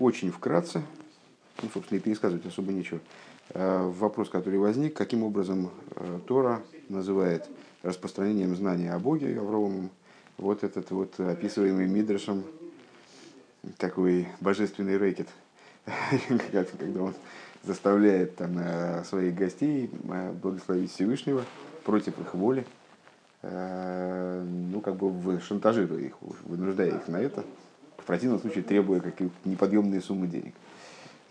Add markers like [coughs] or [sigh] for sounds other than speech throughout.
очень вкратце, ну, собственно, и пересказывать особо нечего, э, вопрос, который возник, каким образом э, Тора называет распространением знания о Боге Авромом вот этот вот описываемый Мидрашем такой божественный рэкет, [laughs] когда он заставляет там э, своих гостей благословить Всевышнего против их воли, ну, как бы шантажируя их, вынуждая их на это, противном случае требуя какие-то неподъемные суммы денег.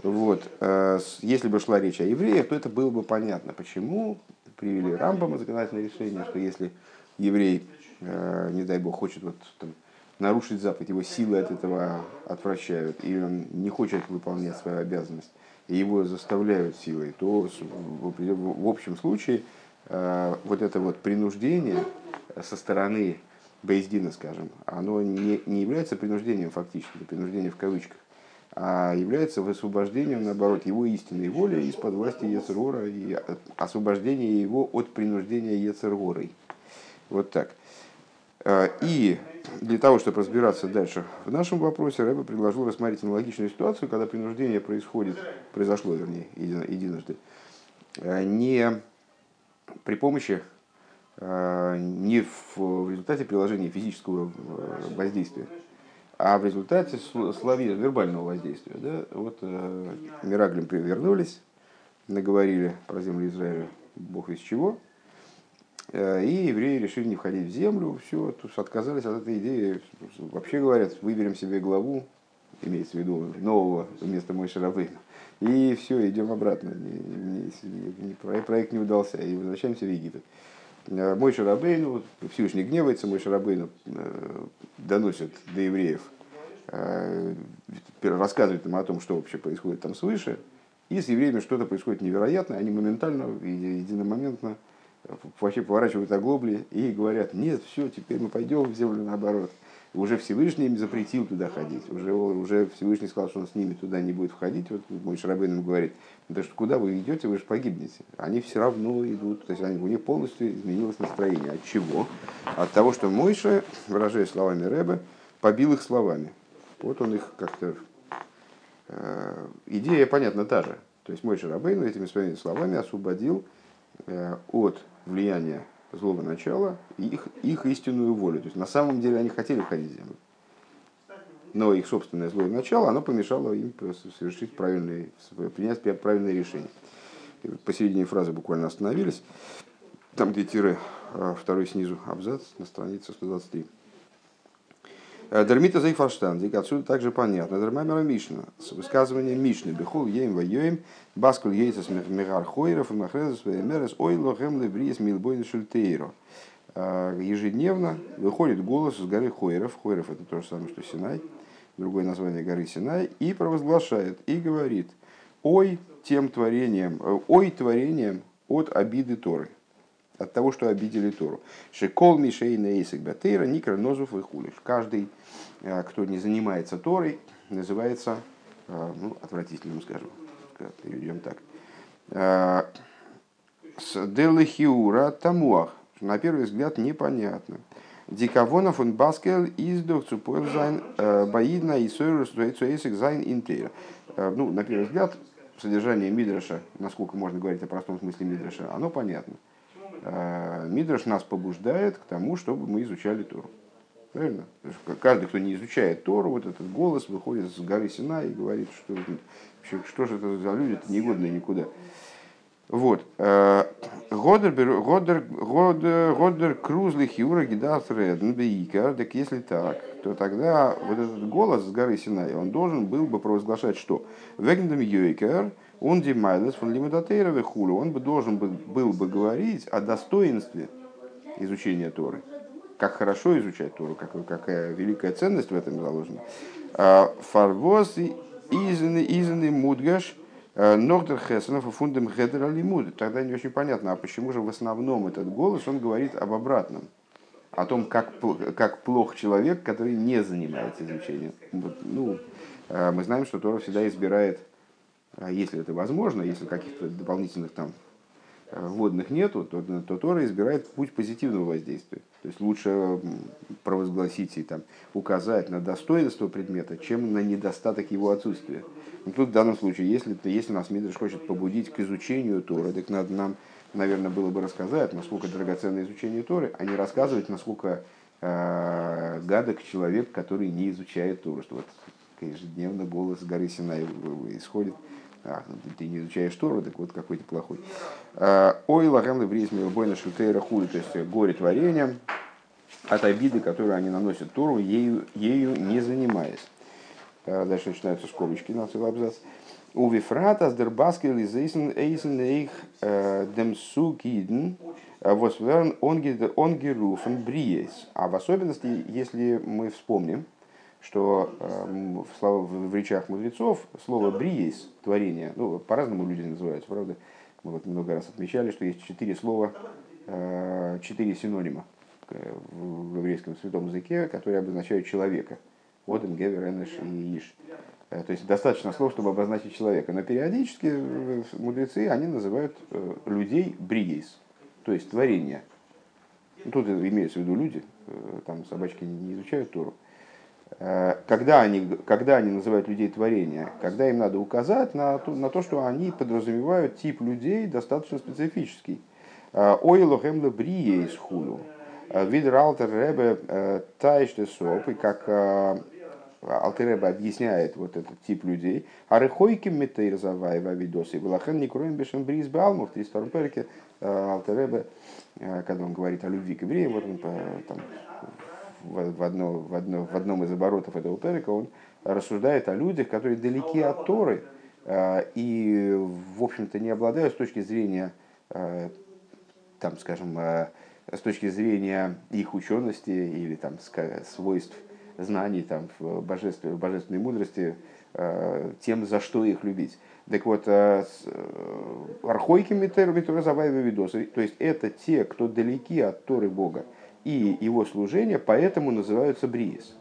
Вот. Э, если бы шла речь о евреях, то это было бы понятно, почему привели Рамбама законодательное решение, что если еврей, э, не дай бог, хочет вот, там, нарушить заповедь, его силы от этого отвращают, или он не хочет выполнять свою обязанность, и его заставляют силой, то в общем случае э, вот это вот принуждение со стороны Бейздина, скажем, оно не, не является принуждением фактически, принуждением в кавычках, а является высвобождением, наоборот, его истинной воли из-под власти Ецергора и освобождение его от принуждения Ецергорой. Вот так. А, и для того, чтобы разбираться дальше в нашем вопросе, Рэба предложил рассмотреть аналогичную ситуацию, когда принуждение происходит, произошло, вернее, единожды, а, не при помощи Э, не в результате приложения физического э, воздействия, а в результате слове вербального воздействия. Да? Вот э, Мираглим вернулись, наговорили про землю Израиля, бог из чего, э, и евреи решили не входить в землю, все, отказались от этой идеи. Вообще говорят, выберем себе главу, имеется в виду нового вместо Мой Шарабейна. И все, идем обратно. Не, не, не, проект не удался, и возвращаемся в Египет. Э, мой Шарабейну, Всевышний гневается, мой Шарабейну э, доносит до евреев, э, рассказывает им о том, что вообще происходит там свыше, и с евреями что-то происходит невероятное, они моментально, единомоментно вообще поворачивают оглобли и говорят, нет, все, теперь мы пойдем в землю наоборот уже Всевышний им запретил туда ходить. Уже, уже Всевышний сказал, что он с ними туда не будет входить. Вот мой Шарабейн ему говорит, да что куда вы идете, вы же погибнете. Они все равно идут. То есть они, у них полностью изменилось настроение. От чего? От того, что Мойша, выражая словами Рэбе, побил их словами. Вот он их как-то... Э, идея, понятно, та же. То есть Мойша Рабейн этими своими словами освободил э, от влияния злого начала их, их истинную волю. То есть на самом деле они хотели входить в землю. Но их собственное злое начало, оно помешало им совершить правильные, принять правильное решение. Посередине фразы буквально остановились. Там, где тире, а, второй снизу абзац, на странице 123. Э, Дермита Зайфарштандик, отсюда также понятно. Дермамера Мишна, с высказыванием Мишны, Бехол Ейм Вайоем, Баскуль Ейцес Мегар Хойров, Махрезес Мерес Ойло Хемле Бриес Милбойн Шультейро. Э, ежедневно выходит голос с горы Хойров, Хойров это то же самое, что Синай, другое название горы Синай, и провозглашает, и говорит, ой тем творением, э, ой творением от обиды Торы от того, что обидели Тору. Шекол Мишей Нейсик Батейра Никра Нозов и Хулиш. Каждый, э, кто не занимается Торой, называется, э, ну, отвратительным, скажем, перейдем так. Э, с Делахиура Тамуах. На первый взгляд непонятно. Дикавонов он баскел издох цупойл зайн баидна и зайн интейра. Ну, на первый взгляд, содержание Мидраша, насколько можно говорить о простом смысле Мидраша, оно понятно. А, Мидраш нас побуждает к тому, чтобы мы изучали Тору. Правильно? Каждый, кто не изучает Тору, вот этот голос выходит с горы Сина и говорит, что, что же это за люди, это негодные никуда. Вот. А, Годер, Годер, Годер, Годер, Крузли, Хиура, Гидас, Редн, Бейка. Так если так, то тогда вот этот голос с горы Синай, он должен был бы провозглашать что? Вегндам Йойкер, он димайлес фон лимитатейрове хулю, он бы должен был, бы говорить о достоинстве изучения Торы. Как хорошо изучать Тору, как, какая великая ценность в этом заложена. А, Фарвоз изны изны мудгаш Нордер Хесенов и фундам Хедер Алимуд. Тогда не очень понятно, а почему же в основном этот голос, он говорит об обратном. О том, как, как плох человек, который не занимается изучением. Ну, а, мы знаем, что Тора всегда избирает а если это возможно, если каких-то дополнительных там водных нету, то, то Тора избирает путь позитивного воздействия. То есть лучше провозгласить и там, указать на достоинство предмета, чем на недостаток его отсутствия. И тут в данном случае, если, если нас Мидриш хочет побудить к изучению Торы, так надо нам, наверное, было бы рассказать, насколько драгоценно изучение Торы, а не рассказывать, насколько э, гадок человек, который не изучает Тору. Что вот ежедневно голос горы Синай исходит. А, ты не изучаешь Тору, так вот какой то плохой. А, Ой, лагам левризми бойна шутейра хули, то есть горе творения от обиды, которую они наносят Тору, ею, ею не занимаясь. Дальше начинаются скобочки на целый абзац. У Вифрата с дербаскел из эйсен эйх э, демсу киден восверн онгеруфен бриес. А в особенности, если мы вспомним, что э, в, в речах мудрецов слово «бриес» — творение, ну, по-разному люди называют, правда? Мы вот много раз отмечали, что есть четыре слова, э, четыре синонима в еврейском святом языке, которые обозначают человека. Одем, Гевер, Энеш Иш. Э, то есть достаточно слов, чтобы обозначить человека. Но периодически мудрецы, они называют людей бриес, то есть творение. Тут имеются в виду люди, там собачки не изучают Тору. Э, когда они, когда они называют людей творения, когда им надо указать на то, на то, что они подразумевают тип людей достаточно специфический. Э, Ойлохемле брие из худу. Э, Видер Алтер Ребе тайште соп, и как Алтереба объясняет вот этот тип людей. Арехойким метейр заваева видосы. Вилахен не кроем бешен бриз балму в 300 перке Алтереба, когда он говорит о любви к евреям, вот он там в, одно, в, одно, в одном из оборотов этого перика он рассуждает о людях, которые далеки от Торы э, и, в общем-то, не обладают с точки зрения, э, там, скажем, э, с точки зрения их учености или там, свойств знаний там, в, божественной, в божественной мудрости, тем, за что их любить. Так вот, архойки Митеру видосы, то есть это те, кто далеки от Торы Бога, и его служение поэтому называются бриес.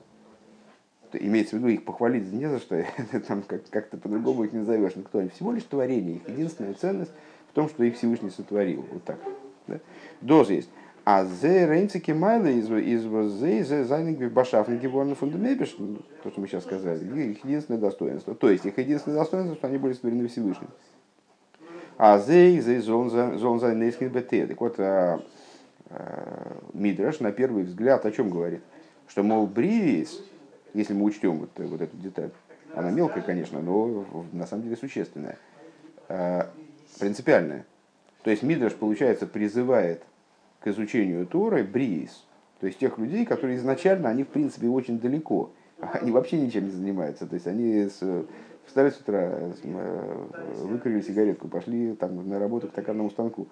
Имеется в виду, их похвалить не за что, [laughs] там как- как-то по-другому их не назовешь. Но кто они? Всего лишь творение. Их единственная ценность в том, что их Всевышний сотворил. Вот так. Да? Доз есть. А зе рейнцики майла из из зе зе зайнинг башафники ворны фундамебиш, то, что мы сейчас сказали, их единственное достоинство. То есть их единственное достоинство, что они были створены Всевышним. А зе зе зон зон бете. Так вот, а, Э, Мидраш на первый взгляд о чем говорит? Что, мол, бриис, если мы учтем вот, вот эту деталь, она мелкая, конечно, но на самом деле существенная, э, принципиальная. То есть Мидраш, получается, призывает к изучению Торы бриис, то есть тех людей, которые изначально, они в принципе очень далеко, [laughs] они вообще ничем не занимаются. То есть они с, встали с утра, э, выкурили сигаретку, пошли там на работу к токарному станку.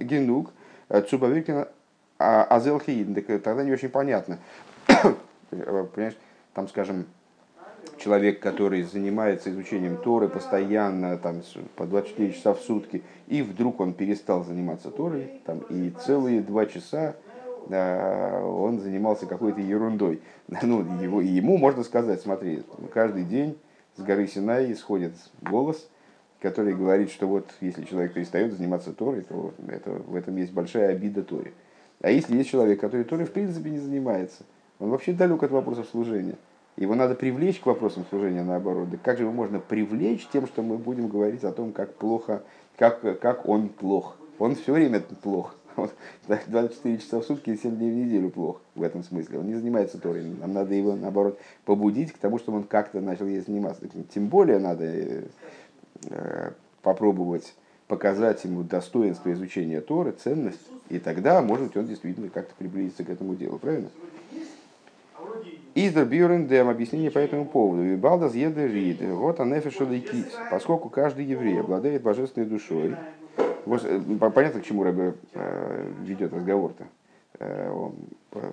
Генуг, цубавиркина азелхиин. Тогда не очень понятно. [coughs] Понимаешь, там, скажем, человек, который занимается изучением Торы постоянно, там, по 24 часа в сутки, и вдруг он перестал заниматься Торой, там, и целые два часа он занимался какой-то ерундой. [laughs] Ну, его, ему можно сказать, смотри, каждый день с горы Синай исходит голос, который говорит, что вот если человек перестает заниматься Торой, то это, в этом есть большая обида Торе. А если есть человек, который Торой в принципе не занимается, он вообще далек от вопросов служения. Его надо привлечь к вопросам служения наоборот. Да как же его можно привлечь тем, что мы будем говорить о том, как плохо, как, как он плох. Он все время плох. [laughs] Вот, 24 часа в сутки и 7 дней в неделю плохо в этом смысле. Он не занимается Торой. Нам надо его, наоборот, побудить к тому, чтобы он как-то начал ей заниматься. Тем более надо э, э, попробовать показать ему достоинство изучения Торы, ценность, и тогда, может быть, он действительно как-то приблизится к этому делу. Правильно? Издер Бюрен Дэм объяснение по этому поводу. Вибалдас Едерид. Вот анефеша Поскольку каждый еврей обладает божественной душой, э, понятно, к чему Рэбе э, ведет разговор-то. Э,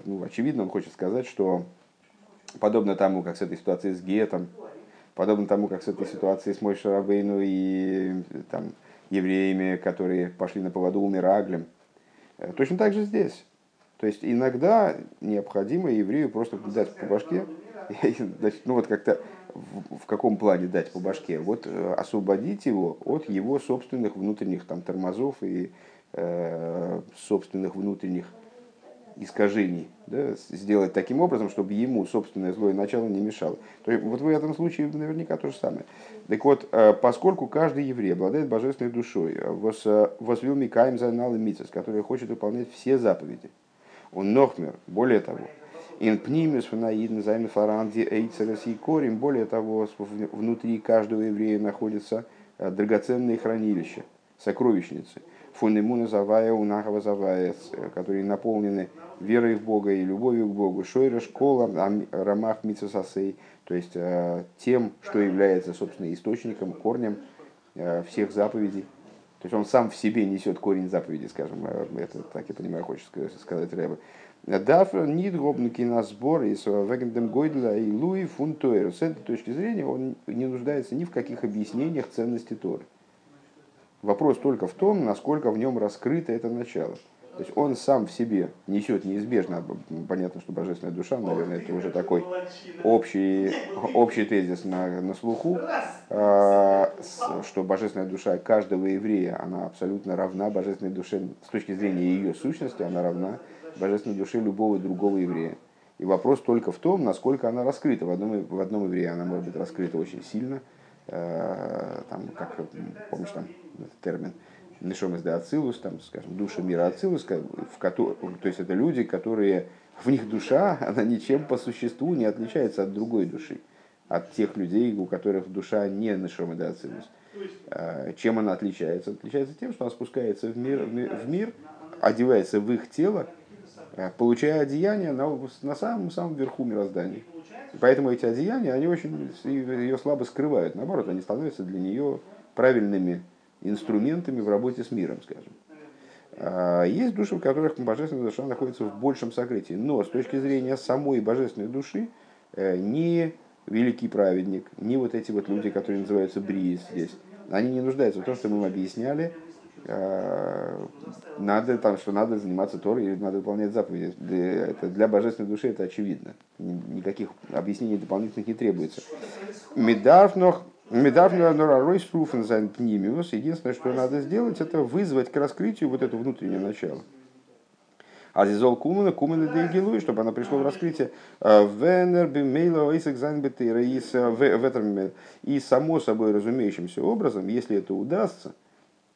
ну, очевидно, он хочет сказать, что подобно тому, как с этой ситуацией с Гетом, подобно тому, как с этой ситуацией с Мойшей Рабейну и там, евреями, которые пошли на поводу у Мираглем, Точно так же здесь. То есть иногда необходимо еврею просто дать по башке, [laughs] ну вот как-то в, в каком плане дать по башке? Вот э, освободить его от его собственных внутренних там, тормозов и э, собственных внутренних искажений. Да? Сделать таким образом, чтобы ему собственное злое начало не мешало. То есть, вот в этом случае наверняка то же самое. Так вот, э, поскольку каждый еврей обладает божественной душой, э, возвил Микаем Зайнал и Мицес, который хочет выполнять все заповеди, он нохмер, более того, Инпнимис фанаидн займ фаранди эйцерес и корим. Более того, внутри каждого еврея находится э, драгоценные хранилища, сокровищницы. Фунемуна завая, унахова завая, э, которые наполнены верой в Бога и любовью к Богу. Шойра школа, рамах мицесасей, то есть э, тем, что является, собственно, источником, корнем всех заповедей. То есть он сам в себе несет корень заповеди, скажем, это, так я понимаю, хочет сказать Рэбе. Дафр нит гобнуки на сбор и вегендем гойдля и луи фунтуэр. С этой точки зрения он не нуждается ни в каких объяснениях ценности Торы. Вопрос только в том, насколько в нем раскрыто это начало. То есть он сам в себе несет неизбежно, понятно, что божественная душа, наверное, это уже такой общий, общий тезис на, на слуху, а, что божественная душа каждого еврея, она абсолютно равна божественной душе, с точки зрения ее сущности, она равна божественной душе любого другого еврея. И вопрос только в том, насколько она раскрыта. В одном, в одном еврее она может быть раскрыта очень сильно, э, там, как, помнишь, там термин, Нишом из Ацилус, там, скажем, душа мира Ацилус, в котором, то есть это люди, которые, [laughs] в них душа, она ничем по существу не отличается от другой души, от тех людей, у которых душа не Нишом из Ацилус. Э, чем она отличается? Отличается тем, что она спускается в мир, в мир одевается в их тело, Э, получая одеяния на, на самом, самом верху мироздания. Поэтому эти одеяния, они очень ее слабо скрывают. Наоборот, они становятся для нее правильными инструментами в работе с миром, скажем. А есть души, в которых божественная душа находится в большем сокрытии. Но с точки зрения самой божественной души, э, ни великий праведник, ни вот эти вот люди, которые называются бриис здесь, они не нуждаются в том, что мы им объясняли, Э, надо, там, что надо заниматься Торой или надо выполнять заповеди. Для, это, для божественной души это очевидно. Никаких объяснений дополнительных не требуется. Медавнох Единственное, что надо сделать, это вызвать к раскрытию вот это внутреннее начало. Азизол Кумана, Кумана Дейгилуи, чтобы она пришла в раскрытие э, Венер Бимейла Исекзайн Бетейра и само собой разумеющимся образом, если это удастся,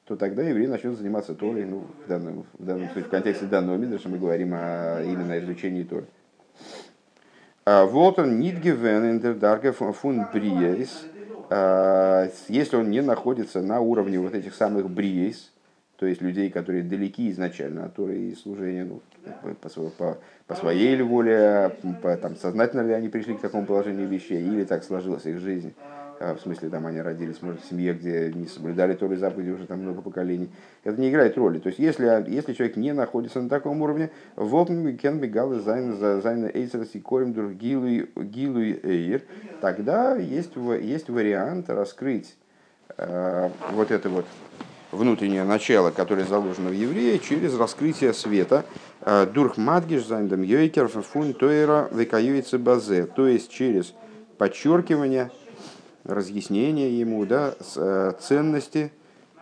то тогда еврей начнет заниматься Торой, ну, в данном, в данном в контексте данного Мидраша мы говорим о именно изучении Торы. А, вот он нидгевен интердарга фун бриейс, а, если он не находится на уровне вот этих самых бриейс, то есть людей, которые далеки изначально от Торы и служения, ну, по, по, по своей ли воле, по, там, сознательно ли они пришли к такому положению вещей, или так сложилась их жизнь, а, в смысле там они родились, может, в семье, где не соблюдали Торы заповеди уже там много поколений, это не играет роли. То есть, если, если человек не находится на таком уровне, волками кен бегалы зайна эйсерс и корим друг гилу эйр, тогда есть, есть вариант раскрыть э, вот это вот внутреннее начало, которое заложено в еврее, через раскрытие света. Э, דורך מדגיש זיין דעם יוקר פון תורה וכיוצא בזה, то есть через подчеркивание разъяснение ему да, э, ценности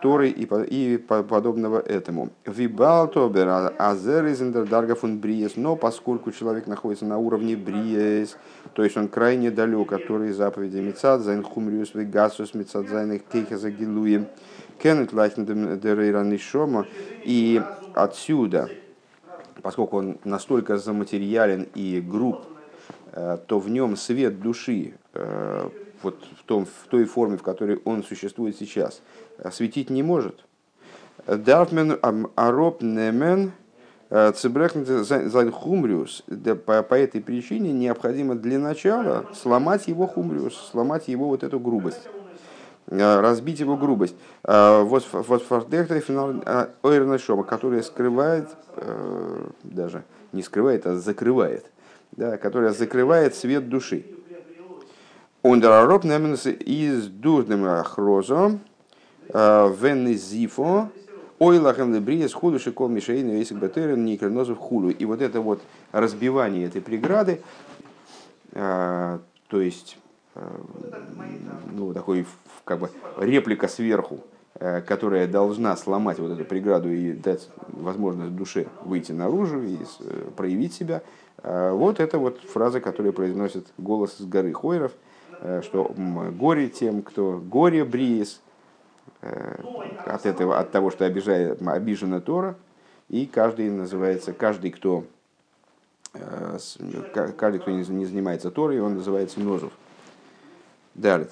Торы и, и подобного этому. וויבאַלד אָבער אַז ער איז דרגא פון בריות, но поскольку человек находится на уровне בריות, то есть он крайне далек от Торы и заповеди Мецад, зайн хумриус вегасус Мецад зайн кейхаза гилуем, кеннет лайхен нишома, и отсюда, поскольку он настолько заматериален и груб, э, то в нем свет души э, вот в, том, в той форме, в которой он существует сейчас, светить не может. Дарфмен ароб немен э, хумриус. По этой причине необходимо для начала сломать его хумриус, сломать его вот эту грубость э, разбить его грубость. Э, вот фордехтер финал Ойрна которая скрывает, даже не скрывает, а закрывает, да, которая закрывает свет души. Ундерароб неменс из дурным ахрозо венезифо Ой, лахем лебриес худу шикол мишейну весик бетерен никренозов хулу. И вот это вот разбивание этой преграды, то есть ну, такой как бы реплика сверху, которая должна сломать вот эту преграду и дать возможность душе выйти наружу и проявить себя. Вот это вот фраза, которая произносит голос с горы Хойров, что горе тем, кто горе бриес, Э, от этого, от того, что обижает, обижена Тора, и каждый называется, каждый, кто, э, каждый, кто не занимается Торой, он называется Нозов. Далее.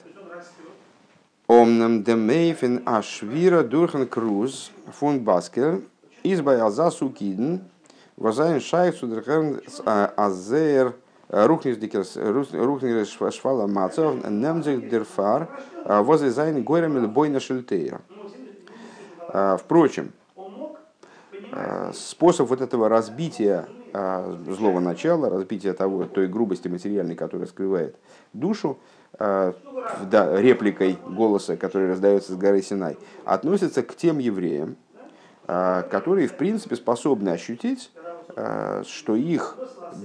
Омнам демейфен ашвира дурхан круз фун баскер избаял за сукиден возайн шайх судерхерн а, азер רוחניות שפל המצב, נעמט זיך דערפאר, וואס ער איז גורם עלבונה של תורה. Впрочем, способ вот этого разбития злого начала, разбития того, той грубости материальной, которая скрывает душу, да, репликой голоса, который раздается с горы Синай, относится к тем евреям, которые, в принципе, способны ощутить что их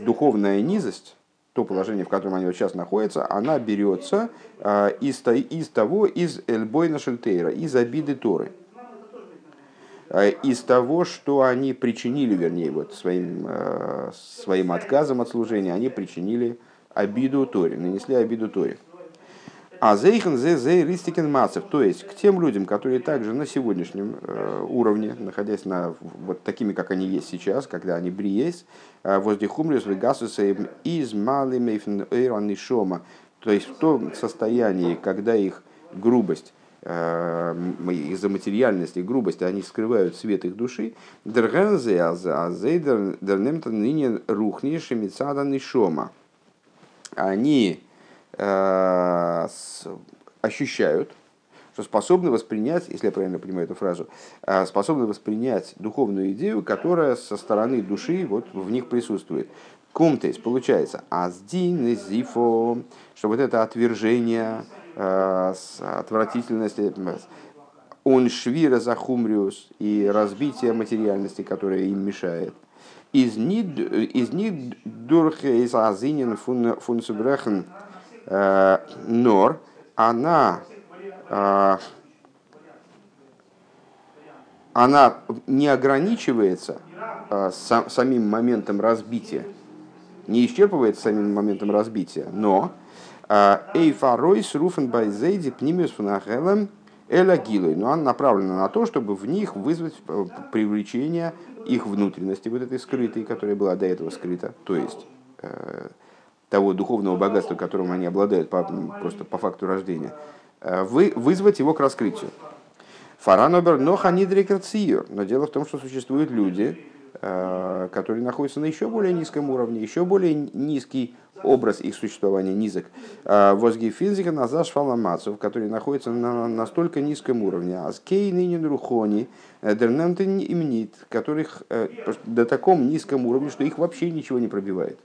духовная низость, то положение, в котором они сейчас находятся, она берется э, из, из того, из Эльбойна Шельтейра, из обиды Торы. Э, из того, что они причинили, вернее, вот своим, своим отказом от служения, они причинили обиду Торе, нанесли обиду Торе. А зейхен зе зе ристикен мацев, то есть к тем людям, которые также на сегодняшнем э, уровне, находясь на вот такими, как они есть сейчас, когда они бриес, э, возле хумриус вегасуса из мали мейфен шома, то есть в том состоянии, когда их грубость э, из-за материальности, грубости, они скрывают свет их души. Дергензе азейдер дернемтан ныне рухни шемицада нишома. Они Э, ощущают, что способны воспринять, если я правильно понимаю эту фразу, э, способны воспринять духовную идею, которая со стороны души вот в них присутствует. Кумтейс, получается, аздин зифо, что вот это отвержение, э, отвратительность, он швира захумриус и разбитие материальности, которое им мешает. Из них дурхе из азинин Э, нор, она, э, она не ограничивается э, самим моментом разбития, не исчерпывается самим моментом разбития, но Эйфарой с Руфен Байзейди Пнимиус Фунахелем Элагилой, но она направлена на то, чтобы в них вызвать привлечение их внутренности, вот этой скрытой, которая была до этого скрыта, то есть того духовного богатства, которым они обладают по, просто по факту рождения, э, вы, вызвать его к раскрытию. Фаранобер ноханидрикациер. Но дело в том, что существуют люди, э, которые находятся на еще более низком уровне, еще более низкий образ их существования низок. Э, Возги физика назаш фаламацов, которые находятся на настолько низком уровне. Аскей ныне рухони, дернемтен имнит, которых до таком низком уровне, что их вообще ничего не пробивает.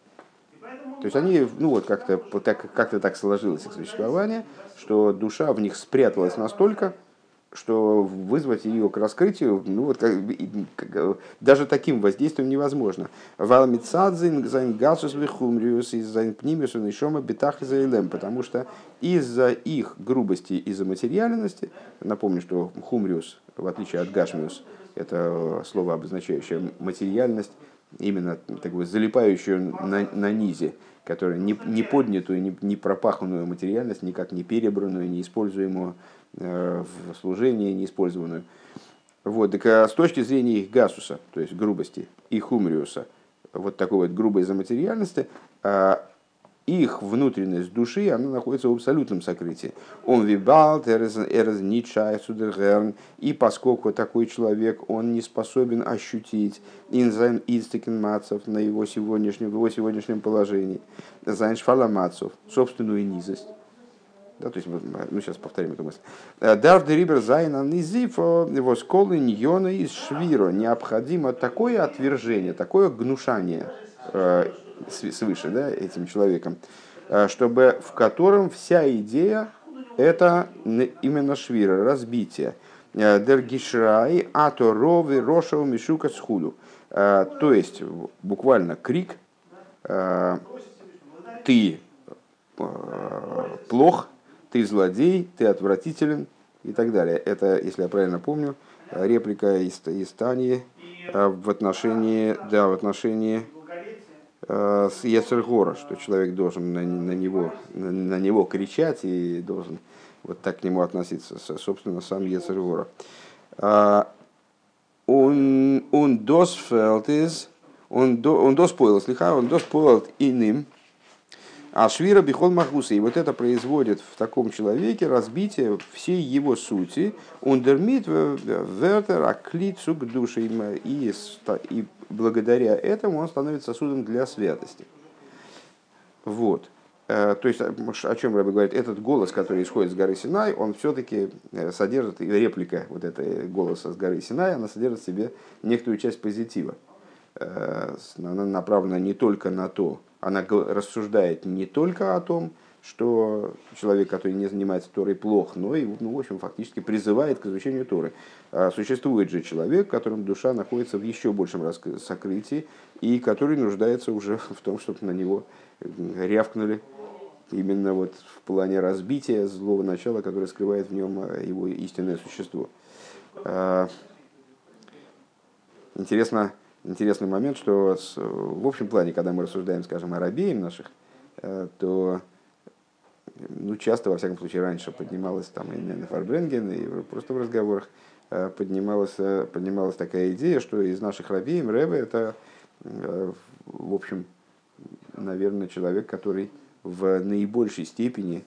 То есть они, ну вот как-то так, как так сложилось их существование, что душа в них спряталась настолько, что вызвать ее к раскрытию, ну вот как, как, даже таким воздействием невозможно. ווייל מצד זיין גסות וחומריות איז זיין פנימיות נשמה בתכלית ההעלם, потому что из-за их грубости, из-за материальности, напомню, что חומריות, в отличие от גשמיות, это слово, обозначающее материальность, именно такую залипающую на, на низе, которая не, не поднятую, не, не пропаханную материальность, никак не перебранную, не э, в служении, не использованную. Вот, так а с точки зрения их гасуса, то есть грубости, и хумриуса, вот такой вот грубой заматериальности, э, их внутренность души, она находится в абсолютном сокрытии. און וויבאלד, ער איז ניט שייך צו דערהערן, и поскольку такой человек, он не способен ощутить אין זיין איצטיקן מצב на его сегодняшнем, в его сегодняшнем положении, זיין שפל המצב, собственную низость, да, то есть, ну, сейчас повторим эту мысль. דעריבער דארף זיין א נזיפה, וואס כל ענינה איז שבירה. Необходимо такое отвержение, такое гнушание э, свыше да, этим человеком, э, чтобы в котором вся идея это именно швира, разбитие. Дергишрай, ато рови рошау мишука схуду. То есть, буквально крик, ты плох, ты злодей, ты отвратителен и так далее. Это, если я правильно помню, реплика из, из Тании в отношении, да, в отношении э, с Ецергора, что человек должен на, на, него, на, на него кричать и должен вот так к нему относиться, собственно, сам Ецергора. Он, он досфелт из, он доспоил иным, а швира бихол махуса. И вот это производит в таком человеке разбитие всей его сути. Ундермит вертер аклицу к душе. И, и благодаря этому он становится сосудом для святости. Вот. Э, то есть, о чем Раби говорит, этот голос, который исходит с горы Синай, он все-таки э, содержит, реплика вот этой голоса с горы Синай, она содержит в себе некоторую часть позитива. Э, она направлена не только на то, она рассуждает не только о том, что человек, который не занимается Торой, плох, но и, ну, в общем, фактически призывает к изучению Торы. А существует же человек, в котором душа находится в еще большем сокрытии, и который нуждается уже [laughs] в том, чтобы на него рявкнули именно вот в плане разбития злого начала, которое скрывает в нем э, его истинное существо. А, интересно, интересный момент, что в общем плане, когда мы рассуждаем, скажем, о рабеям наших, э, то ну, часто, во всяком случае, раньше поднималась там и на Фарбренген, и просто в разговорах э, поднималась, поднималась такая идея, что из наших рабеем Рэбе это, в общем, наверное, человек, который в наибольшей степени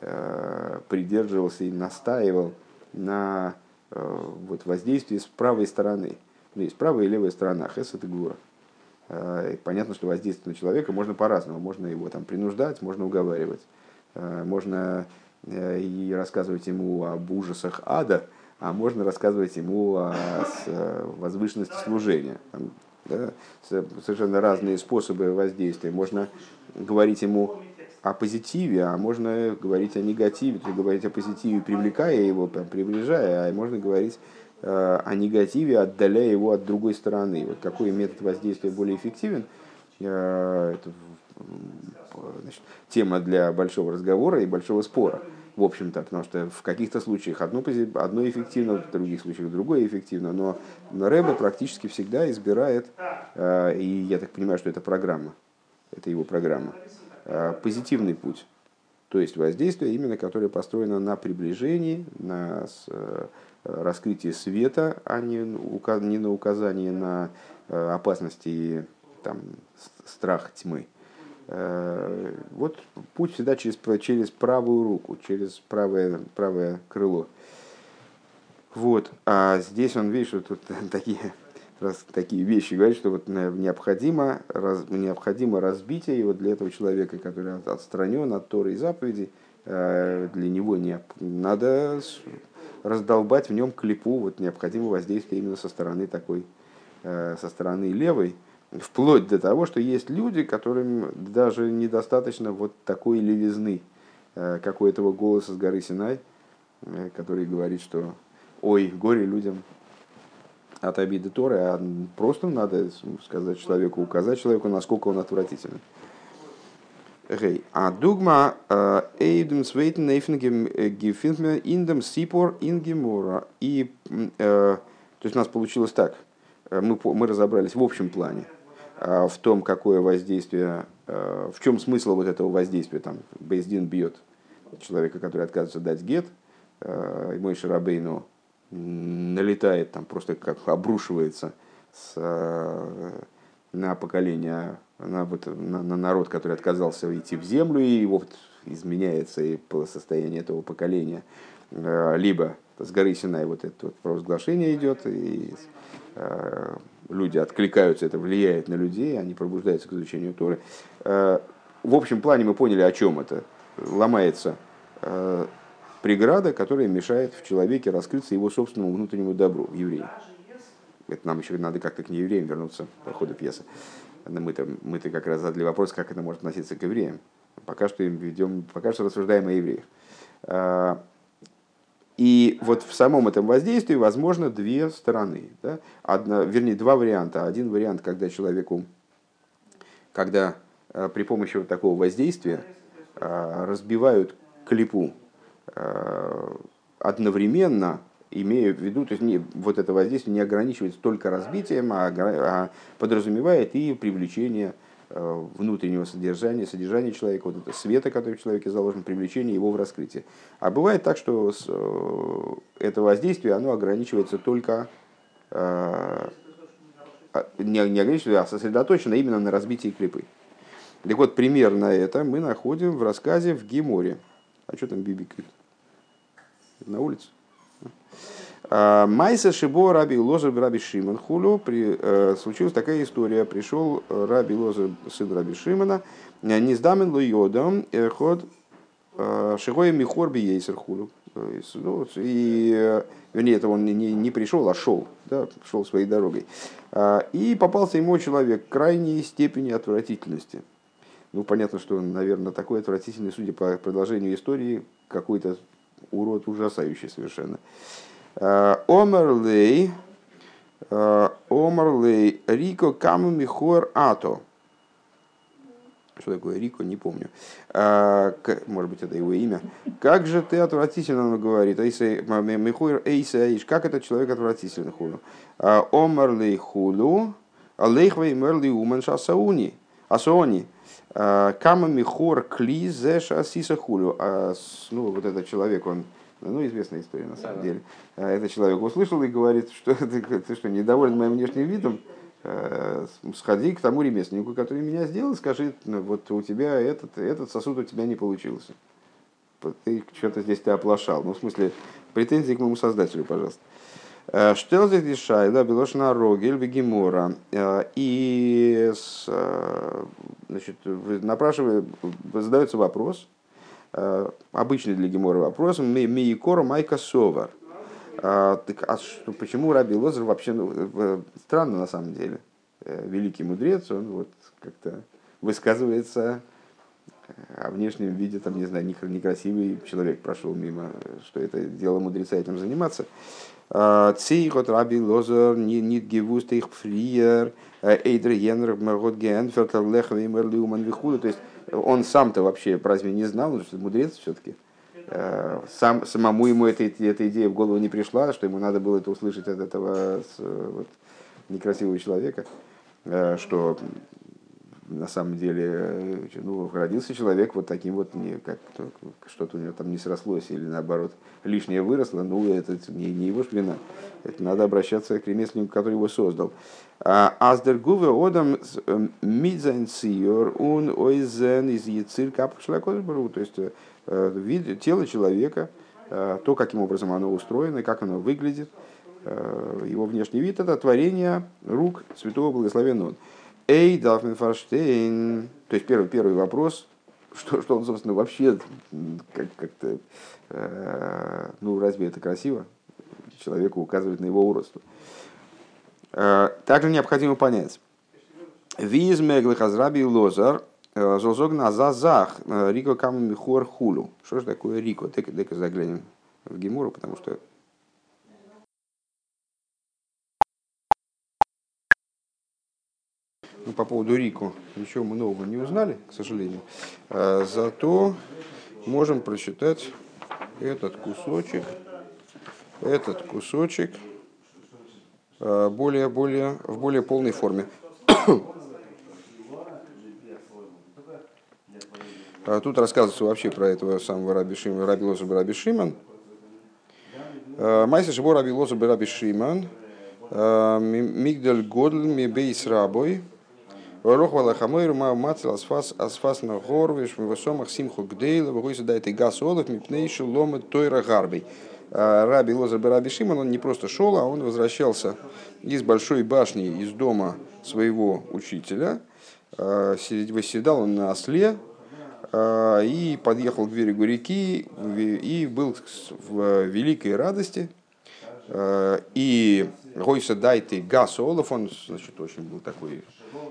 э, придерживался и настаивал на э, вот, воздействии с правой стороны. Ну, есть правая и левая сторона, хесед и гура. Э, понятно, что воздействие на человека можно по-разному. Можно его там принуждать, можно уговаривать. Можно и рассказывать ему об ужасах ада, а можно рассказывать ему о возвышенности служения. да, совершенно разные способы воздействия. Можно говорить ему о позитиве, а можно говорить о негативе, то есть говорить о позитиве, привлекая его, приближая, а можно говорить э, о негативе, отдаляя его от другой стороны. Вот какой метод воздействия более эффективен, э, это значит, тема для большого разговора и большого спора. В общем-то, потому что в каких-то случаях одно, одно эффективно, в других случаях другое эффективно, но, но Рэба практически всегда избирает, э, и я так понимаю, что это программа, это его программа, Э, позитивный путь. То есть воздействие, именно которое построено на приближении, на э, раскрытии света, а не, не на указании на э, опасности и там, страх тьмы. Вот путь всегда через, через правую руку, через правое, правое крыло. Вот. А здесь он, видишь, вот тут [laughs] такие раз такие вещи говорит, что вот необходимо, раз, необходимо разбитие его для этого человека, который отстранен от Торы и заповедей, э, для него не, надо раздолбать в нем клипу, вот необходимо воздействие именно со стороны такой, э, со стороны левой, вплоть до того, что есть люди, которым даже недостаточно вот такой левизны, э, как у этого голоса с горы Синай, который говорит, что ой, горе людям, от обиды Торы, а просто надо сказать человеку, указать человеку, насколько он отвратительный. Гей. А дугма э, эйдем свейтен эйфенгем э, гефинфме индем сипор ингемора. И, э, то есть у нас получилось так, мы, мы разобрались в общем плане, в том, какое воздействие, в чем смысл вот этого воздействия. Там Бейздин бьет человека, который отказывается дать гет, и мой Шарабейну налетает, там просто как обрушивается с, на поколение, на, вот, на, на народ, который отказался идти в землю, и вот изменяется и состояние этого поколения. Э, либо с горы Синай вот это вот провозглашение идет, и э, люди откликаются, это влияет на людей, они пробуждаются к изучению Торы. В общем плане мы поняли, о чем это. Ломается преграда, которая мешает в человеке раскрыться его собственному внутреннему добру, в евреи. Это нам еще надо как-то к неевреям вернуться по ходу пьесы. Мы-то, мы-то как раз задали вопрос, как это может относиться к евреям. Пока что им ведем, пока что рассуждаем о евреях. А, И вот в самом этом воздействии возможно две стороны. Да? Одна, вернее, два варианта. Один вариант, когда человеку, когда э, при помощи вот такого воздействия э, разбивают клипу одновременно, имея в виду, то есть не, вот это воздействие не ограничивается только разбитием, а, а подразумевает и привлечение Э, внутреннего содержания, содержания человека, вот это света, который в человеке заложен, привлечение его в раскрытие. А бывает так, что э, это воздействие, оно ограничивается только, э, а, не, не ограничивается, а сосредоточено именно на разбитии клипы. Так вот, пример на это мы находим в рассказе в Геморе. А что там бибикает? На улице? А, Майса Шибо Раби Лозер Раби Шимон Хулю. При, э, случилась такая история. Пришел э, Раби Лозер, сын Раби Шимона, э, Низдамен Луйодом, ход Шигоя Михор Биейсер Хулю. Ну, и, вернее, это он не, не пришел, а шел, да, шел своей дорогой. А, и попался ему человек крайней степени отвратительности. Ну, понятно, что он, наверное, такой отвратительный, судя по продолжению истории, какой-то урод ужасающий совершенно. Э, Омерлей, э, Омерлей, Рико Каму Михор Ато. Что такое Рико, не помню. Э, может быть, это его имя. Как же ты отвратительно, он говорит. Михор Эйсаиш. Как этот человек отвратительный хулу. Омерлей хулу. Алейхвей мерли умен шасауни. Асони. Кама михор кли зеша сиса хулю. Ну, вот этот человек, он ну, известная история на самом да, деле. Да. Этот человек услышал и говорит, что [laughs] ты, ты что, недоволен моим внешним видом? Э, сходи к тому ремесленнику, который меня сделал, скажи, ну, вот у тебя этот, этот сосуд у тебя не получился. Ты что-то здесь ты оплошал. Ну, в смысле, претензии к моему создателю, пожалуйста. Э, Штелзик дешайла, белошна рогель, вегемора. Э, и значит, напрашивая, задается вопрос, Э, обычный для Гемора вопрос, Миикора Майка Совар. А, так, а почему Раби Лозер вообще, ну, странно на самом деле, э, великий мудрец, он вот как-то высказывается о внешнем виде, там, не знаю, некрасивый человек прошел мимо, что это дело мудреца этим заниматься. Цейхот Раби Лозер, нит гевуст их фриер, эйдр генер, мгот генферт, лех веймер лиуман вихуду. То есть он сам-то вообще разве не знал, что мудрец все-таки? Э, сам, самому ему эта, эта идея в голову не пришла, что ему надо было это услышать от этого вот, некрасивого человека, э, что на самом деле э, ну, родился человек вот таким вот, не, как, что-то у него там не срослось или наоборот лишнее выросло, ну это не, не его вина, это надо обращаться к ремесленнику, который его создал. А, אז דער גוף האדם, מיט זיין ציור און אויסזען איז יציר כפיו של הקב"ה, то есть э, вид, тело человека, э, то, каким образом оно устроено, как оно выглядит, его внешний вид, это творение рук святого благословенного. Эй, דארף מען פארשטיין. То есть первый, первый вопрос, что, что он, собственно, вообще как, как-то, э, ну, разве это красиво? Человеку указывает на его уродство. Э, также необходимо понять. Виз меглых азраби лозар э, зозог на зазах э, рико каму михуар хулу. Что же такое рико? Дека заглянем в Гемуру, потому что ну, по поводу Рику ничего мы нового не узнали, к сожалению. А, зато можем прочитать этот кусочек, этот кусочек а, более, более, в более полной форме. [coughs] А тут рассказывается вообще про этого самого Раби Шимана, Раби Лоза Раби Шиман. Майся Шибор Раби Лоза Раби Шиман. Мигдаль Годль Мебейс Рабой. Рох валахамойр ма мацел асфас асфас на горвиш в высомах симху гдейла выгойся дает и газ олов мипнейши ломы тойра гарбей. А, Раби Лозер Раби Шимон, он не просто шел, а он возвращался из большой башни, из дома своего учителя. А, восседал он на осле а, и подъехал к берегу реки и был в великой радости. И Гойса Дайте Гас Олаф, он значит, очень был такой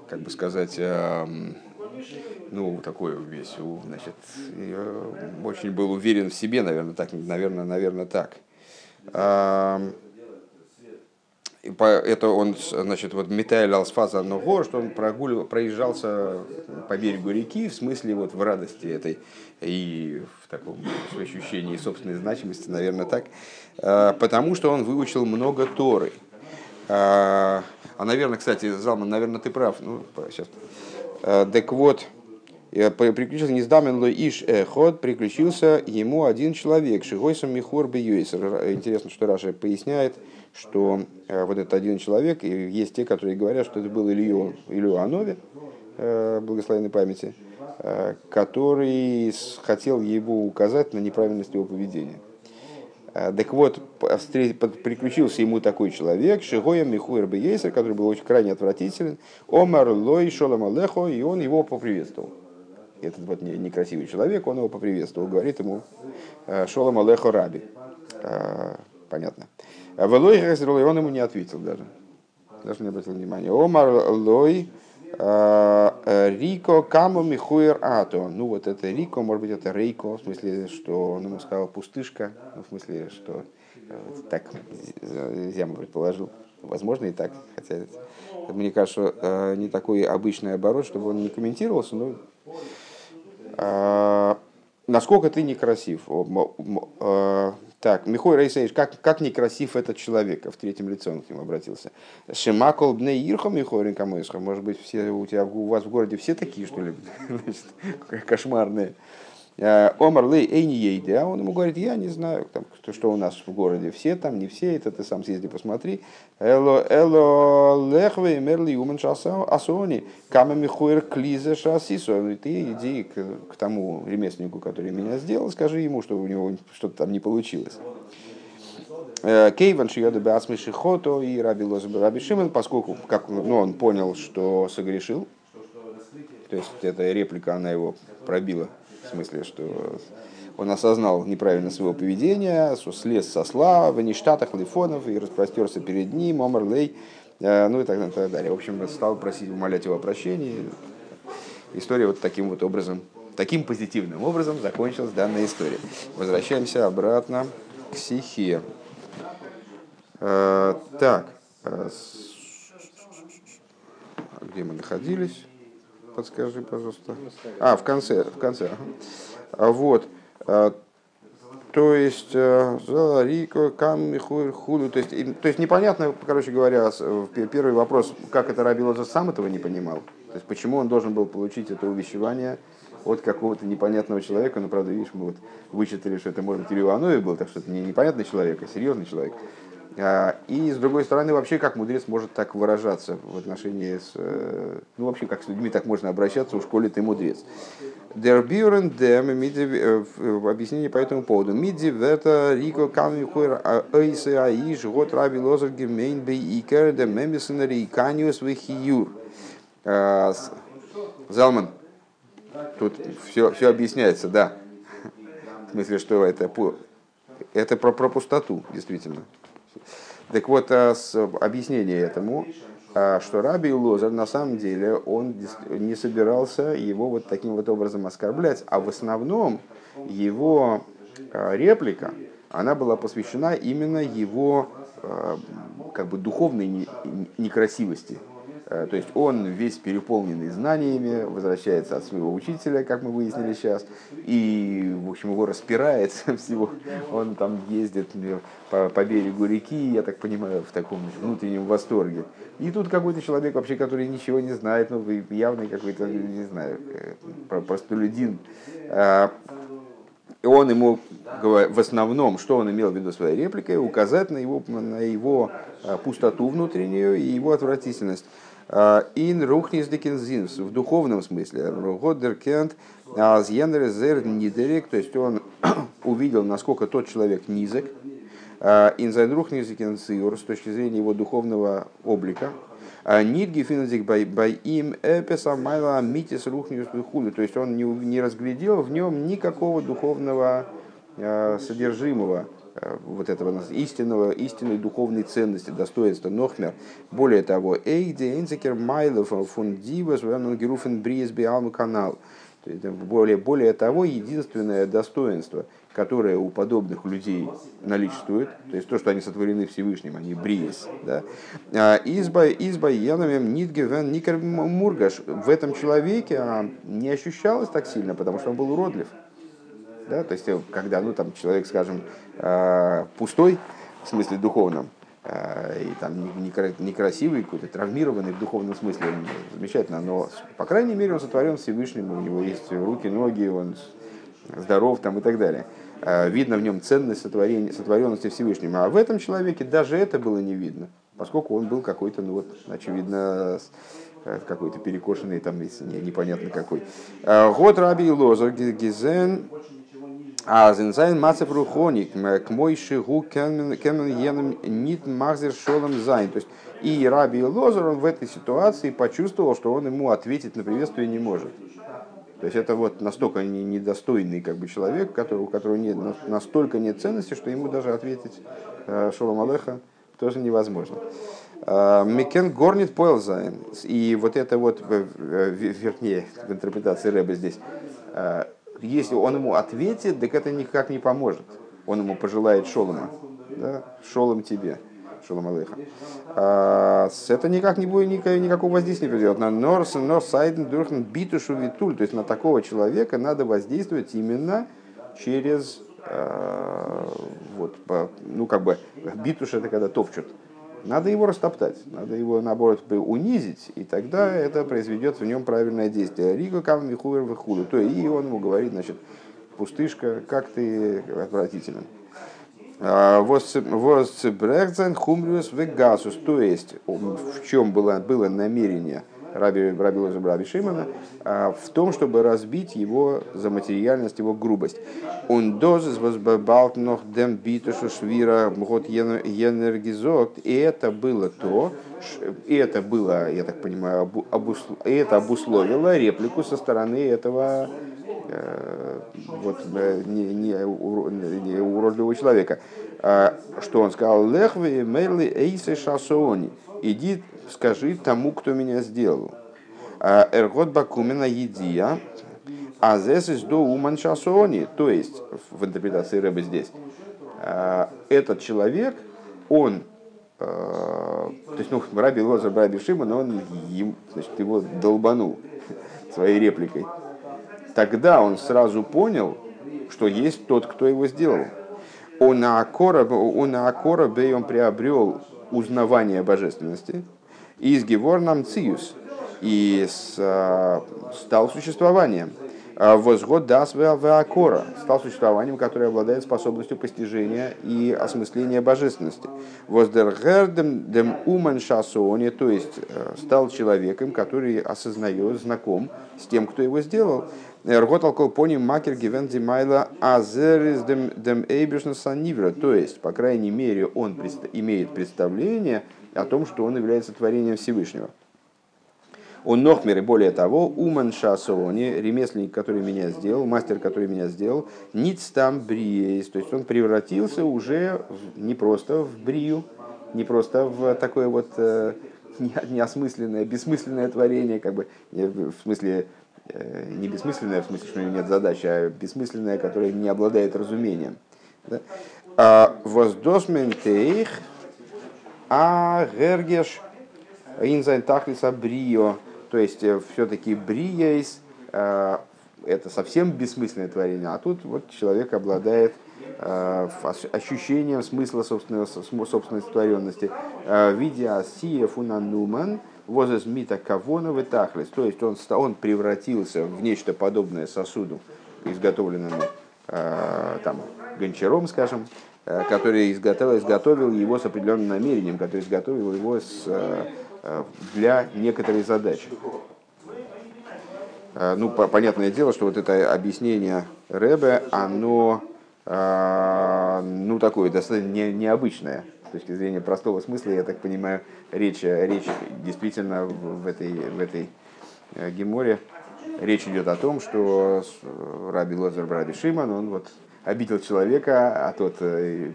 как бы сказать, эм, ну, такой весь, значит, очень был уверен в себе, наверное, так, наверное, наверное, так. это он, значит, вот Митаэль Алсфаза Ного, что он прогуливал, проезжался по берегу реки, в смысле вот в радости этой и в таком ощущении собственной значимости, наверное, так, а, потому что он выучил много Торы. А, а наверное, кстати, Залман, наверное, ты прав. Ну, сейчас. А, так вот, приключился Низдамен Иш Эхот, приключился ему один человек, Шигойсом Михур Бьюисер. Интересно, что Раша поясняет, что э, вот этот один человек, и есть те, которые говорят, что это был Илью, Илью Анове, э, благословенной памяти, э, который хотел его указать на неправильность его поведения. Так вот, приключился ему такой человек, Шигоя Михуэр Бейсер, который был очень крайне отвратителен, Омар Лой Шолом Алехо, и он его поприветствовал. Этот вот некрасивый человек, он его поприветствовал, говорит ему Шолом Алехо Раби. Понятно. А Велой и он ему не ответил даже. Даже не обратил внимания. Омар Лой э, Рико Камо Михуэр Ато. Ну вот это Рико, может быть это Рейко, в смысле, что он ему сказал пустышка, ну, в смысле, что э, так Зяма предположил. Возможно и так, хотя мне кажется, э, не такой обычный оборот, чтобы он не комментировался, но насколько ты некрасив. Так, Михой Рейсейш, как, как некрасив этот человек, в третьем лице он к нему обратился. Шимакол бне ирхо Михой может быть, все у, тебя, у вас в городе все такие, что ли, [laughs] кошмарные. Э, Омар Лей Эйни Ейди, а он ему говорит, я не знаю, там, что, что у нас в городе, все там, не все, это ты сам съезди посмотри. Эло, эло, лехве, мерли, умен асони, кама михуэр клизе шасисо. Ты иди к, к тому ремесленнику, который меня сделал, скажи ему, что у него что-то там не получилось. Э, Кейван Шиода Беасми Шихото и Раби Раби Шимон, поскольку как, ну, он понял, что согрешил, то есть эта реплика, она его пробила в смысле, что он осознал неправильно своего поведения, слез со славы, не штатах лифонов и распростерся перед ним, омар лей, э, ну и так, далее, так далее. В общем, стал просить, умолять его о прощении. История вот таким вот образом, таким позитивным образом закончилась данная история. Возвращаемся обратно к Сихе. Э, так, э, где мы находились? Подскажи, пожалуйста. А, в конце, в конце. Ага. Вот. А, то есть, э, Рико, Кам, Худу. То есть, то есть непонятно, короче говоря, первый вопрос, как это Раби Лоза сам этого не понимал. То есть, почему он должен был получить это увещевание от какого-то непонятного человека. Ну, правда, видишь, мы вот вычитали, что это, может быть, Илья был, так что это не непонятный человек, а серьезный человек. А, и, с другой стороны, вообще, как мудрец может так выражаться в отношении с... Э, ну, вообще, как с людьми так можно обращаться, у школе ты мудрец. Dem, э, объяснение по этому поводу. Миди вета рико ками хуэр эйсе аиш год раби лозер гемейн бей икер де мемисен рейканиус вихиюр. А, Залман, тут все, все объясняется, да. [laughs] В смысле, что это, это про, про пустоту, действительно. Так вот, а, объяснение этому, а, что Раби Лозер на самом деле он не собирался его вот таким вот образом оскорблять, а в основном его а, реплика, она была посвящена именно его как бы духовной некрасивости, то есть он весь переполненный знаниями, возвращается от своего учителя, как мы выяснили сейчас, и, в общем, его распирает [laughs] всего. Он там ездит э, по, по берегу реки, я так понимаю, в таком внутреннем восторге. И тут какой-то человек вообще, который ничего не знает, ну, явный какой-то, не знаю, э, простолюдин, и он ему в основном, что он имел в виду своей репликой, указать на его, на его пустоту внутреннюю и его отвратительность. אין רוחניות'דיקן זין, в духовном смысле. האט דערקענט אז יענער איז זייער נידעריק, то есть он [clears throat] увидел, насколько тот человек низок. אין זיין רוחניות'דיקן ציור, с точки зрения его духовного облика. ניט געפינענדיק ביי אים עפעס א מעלה אמיתית רוחנית וכולי. То есть он не, не разглядел в нем никакого духовного содержимого, Э, вот этого истинного, истинной духовной ценности, достоинства Нохмер. Более того, Эйди Энзекер Майлов Фундивас Геруфен Бриесби канал. Более, более того, единственное достоинство которая у подобных людей наличествует, то есть то, что они сотворены Всевышним, они бриес, да, а, изба, изба янамем нитгевен никер мургаш, в этом человеке а, не ощущалось так сильно, потому что он был уродлив. Да? То есть, э, когда ну, там, человек, скажем, пустой, в смысле духовном, и там некрасивый, какой-то травмированный в духовном смысле, замечательно, но, по крайней мере, он сотворен Всевышним, у него есть руки, ноги, он здоров там и так далее. Э, видно в нем ценность сотворения, сотворенности Всевышним. А в этом человеке даже это было не видно, поскольку он был какой-то, ну вот, очевидно, э, какой-то перекошенный, там, непонятно какой. Э, האט רבי אלעזר געזען אז אין זיין מצב רוחני כמו שהוא קען מען יענעם ניט מחזיר שלום זיין. То есть и Раби Лозер он в этой ситуации почувствовал, что он ему ответить на приветствие не может. То есть это вот настолько недостойный как бы, человек, который, у которого нет, настолько нет ценности, что ему даже ответить э, שלום עליכם тоже невозможно. Э, מ'קען גארניט פועל זיין. И вот это вот, э, вернее, в интерпретации Рэба здесь, если он ему ответит, так это никак не поможет. Он ему пожелает шолома. Да? Шолом тебе. Шолом Алейха. А, это никак не будет никакого воздействия не произведет. На Норс, Норс, Сайден, Дурхен, Битушу, Витуль. То есть на такого человека надо воздействовать именно через а, вот, ну как бы битуш это когда топчут. Надо его растоптать, надо его, наоборот, унизить, и тогда это произведет в нем правильное действие. Рига кам михувер выхуду. То и он ему говорит, значит, пустышка, как ты отвратителен. Возцебрехзен хумриус вегасус. То есть, в чем было, было намерение Раби, Раби Раби Шимона, а, в том, чтобы разбить его за материальность, его грубость. Он дозис возбабалт нох швира мгот енергизот. И это было то, и это было, я так понимаю, обусло, это обусловило реплику со стороны этого Э, вот, э, не, не, не уродливого человека. А, что он сказал? Лехве мерли эйсе шасоони. Иди, скажи тому, кто меня сделал. А, Эргот бакумина едия. А здесь до уман шасоони. То есть, в интерпретации Рэба здесь, а, этот человек, он то есть, ну, Раби Лозер, Раби Шимон, он значит, его долбанул [laughs] своей репликой тогда он сразу понял, что есть тот, кто его сделал. Он Акора, он Акора он приобрел узнавание божественности, из Геворнам Циус, и а, стал существованием. А, возгод дас акора стал существованием, которое обладает способностью постижения и осмысления божественности. Воздергердем дем умен шасоне, то есть э, стал человеком, который осознает, знаком с тем, кто его сделал. Рготал колпони макер гивен димайла азерис дем эйбишна санивра. То есть, по крайней мере, он имеет представление о том, что он является творением Всевышнего. Он нохмер, и более того, уман шасони, ремесленник, который меня сделал, мастер, который меня сделал, ниц там бриес, то есть он превратился уже не просто в брию, не просто в такое вот э, [laughs] неосмысленное, бессмысленное творение, как бы, в смысле Э, не бессмысленная, в смысле, что у него нет задачи, а бессмысленная, которая не обладает разумением. А Воздосментейх, а гергеш инзайн тахлиса брио, то есть э, все-таки бриейс, э, это совсем бессмысленное творение, а тут вот человек обладает ощущением смысла собственной, собственной творенности. Видя сия фунануман, возес мита кавона вытахлес, то есть он, он превратился в нечто подобное сосуду, изготовленному э, там, гончаром, скажем, э, который изготовил, изготовил его с определенным намерением, который изготовил его с, э, для некоторой задачи. Ну, понятное дело, что вот это объяснение Рэбе, оно ну, такое достаточно необычное. С точки зрения простого смысла, я так понимаю, речь, речь действительно в этой, в этой э, геморе. Речь идет о том, что Раби Лозер Раби Шиман, он вот обидел человека, а тот э,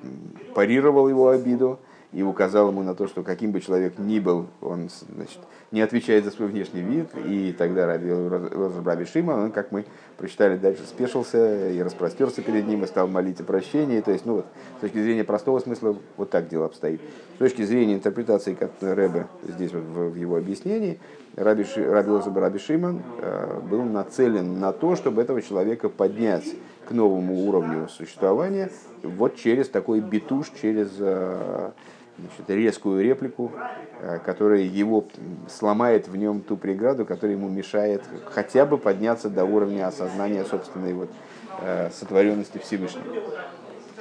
парировал его обиду и указал ему на то, что каким бы человек ни был, он значит, не отвечает за свой внешний вид, и тогда Раби, Шимон, он, как мы прочитали дальше, спешился и распростерся перед ним и стал молить о прощении. То есть, ну вот, с точки зрения простого смысла, вот так дело обстоит. С точки зрения интерпретации как Рэбе здесь вот в, его объяснении, Раби, Ши, Раби, Раби Шимон э, был нацелен на то, чтобы этого человека поднять к новому уровню существования вот через такой битуш, через э, значит, резкую реплику, э, которая его сломает в нем ту преграду, которая ему мешает хотя бы подняться до уровня осознания собственной вот, э, сотворенности Всевышнего.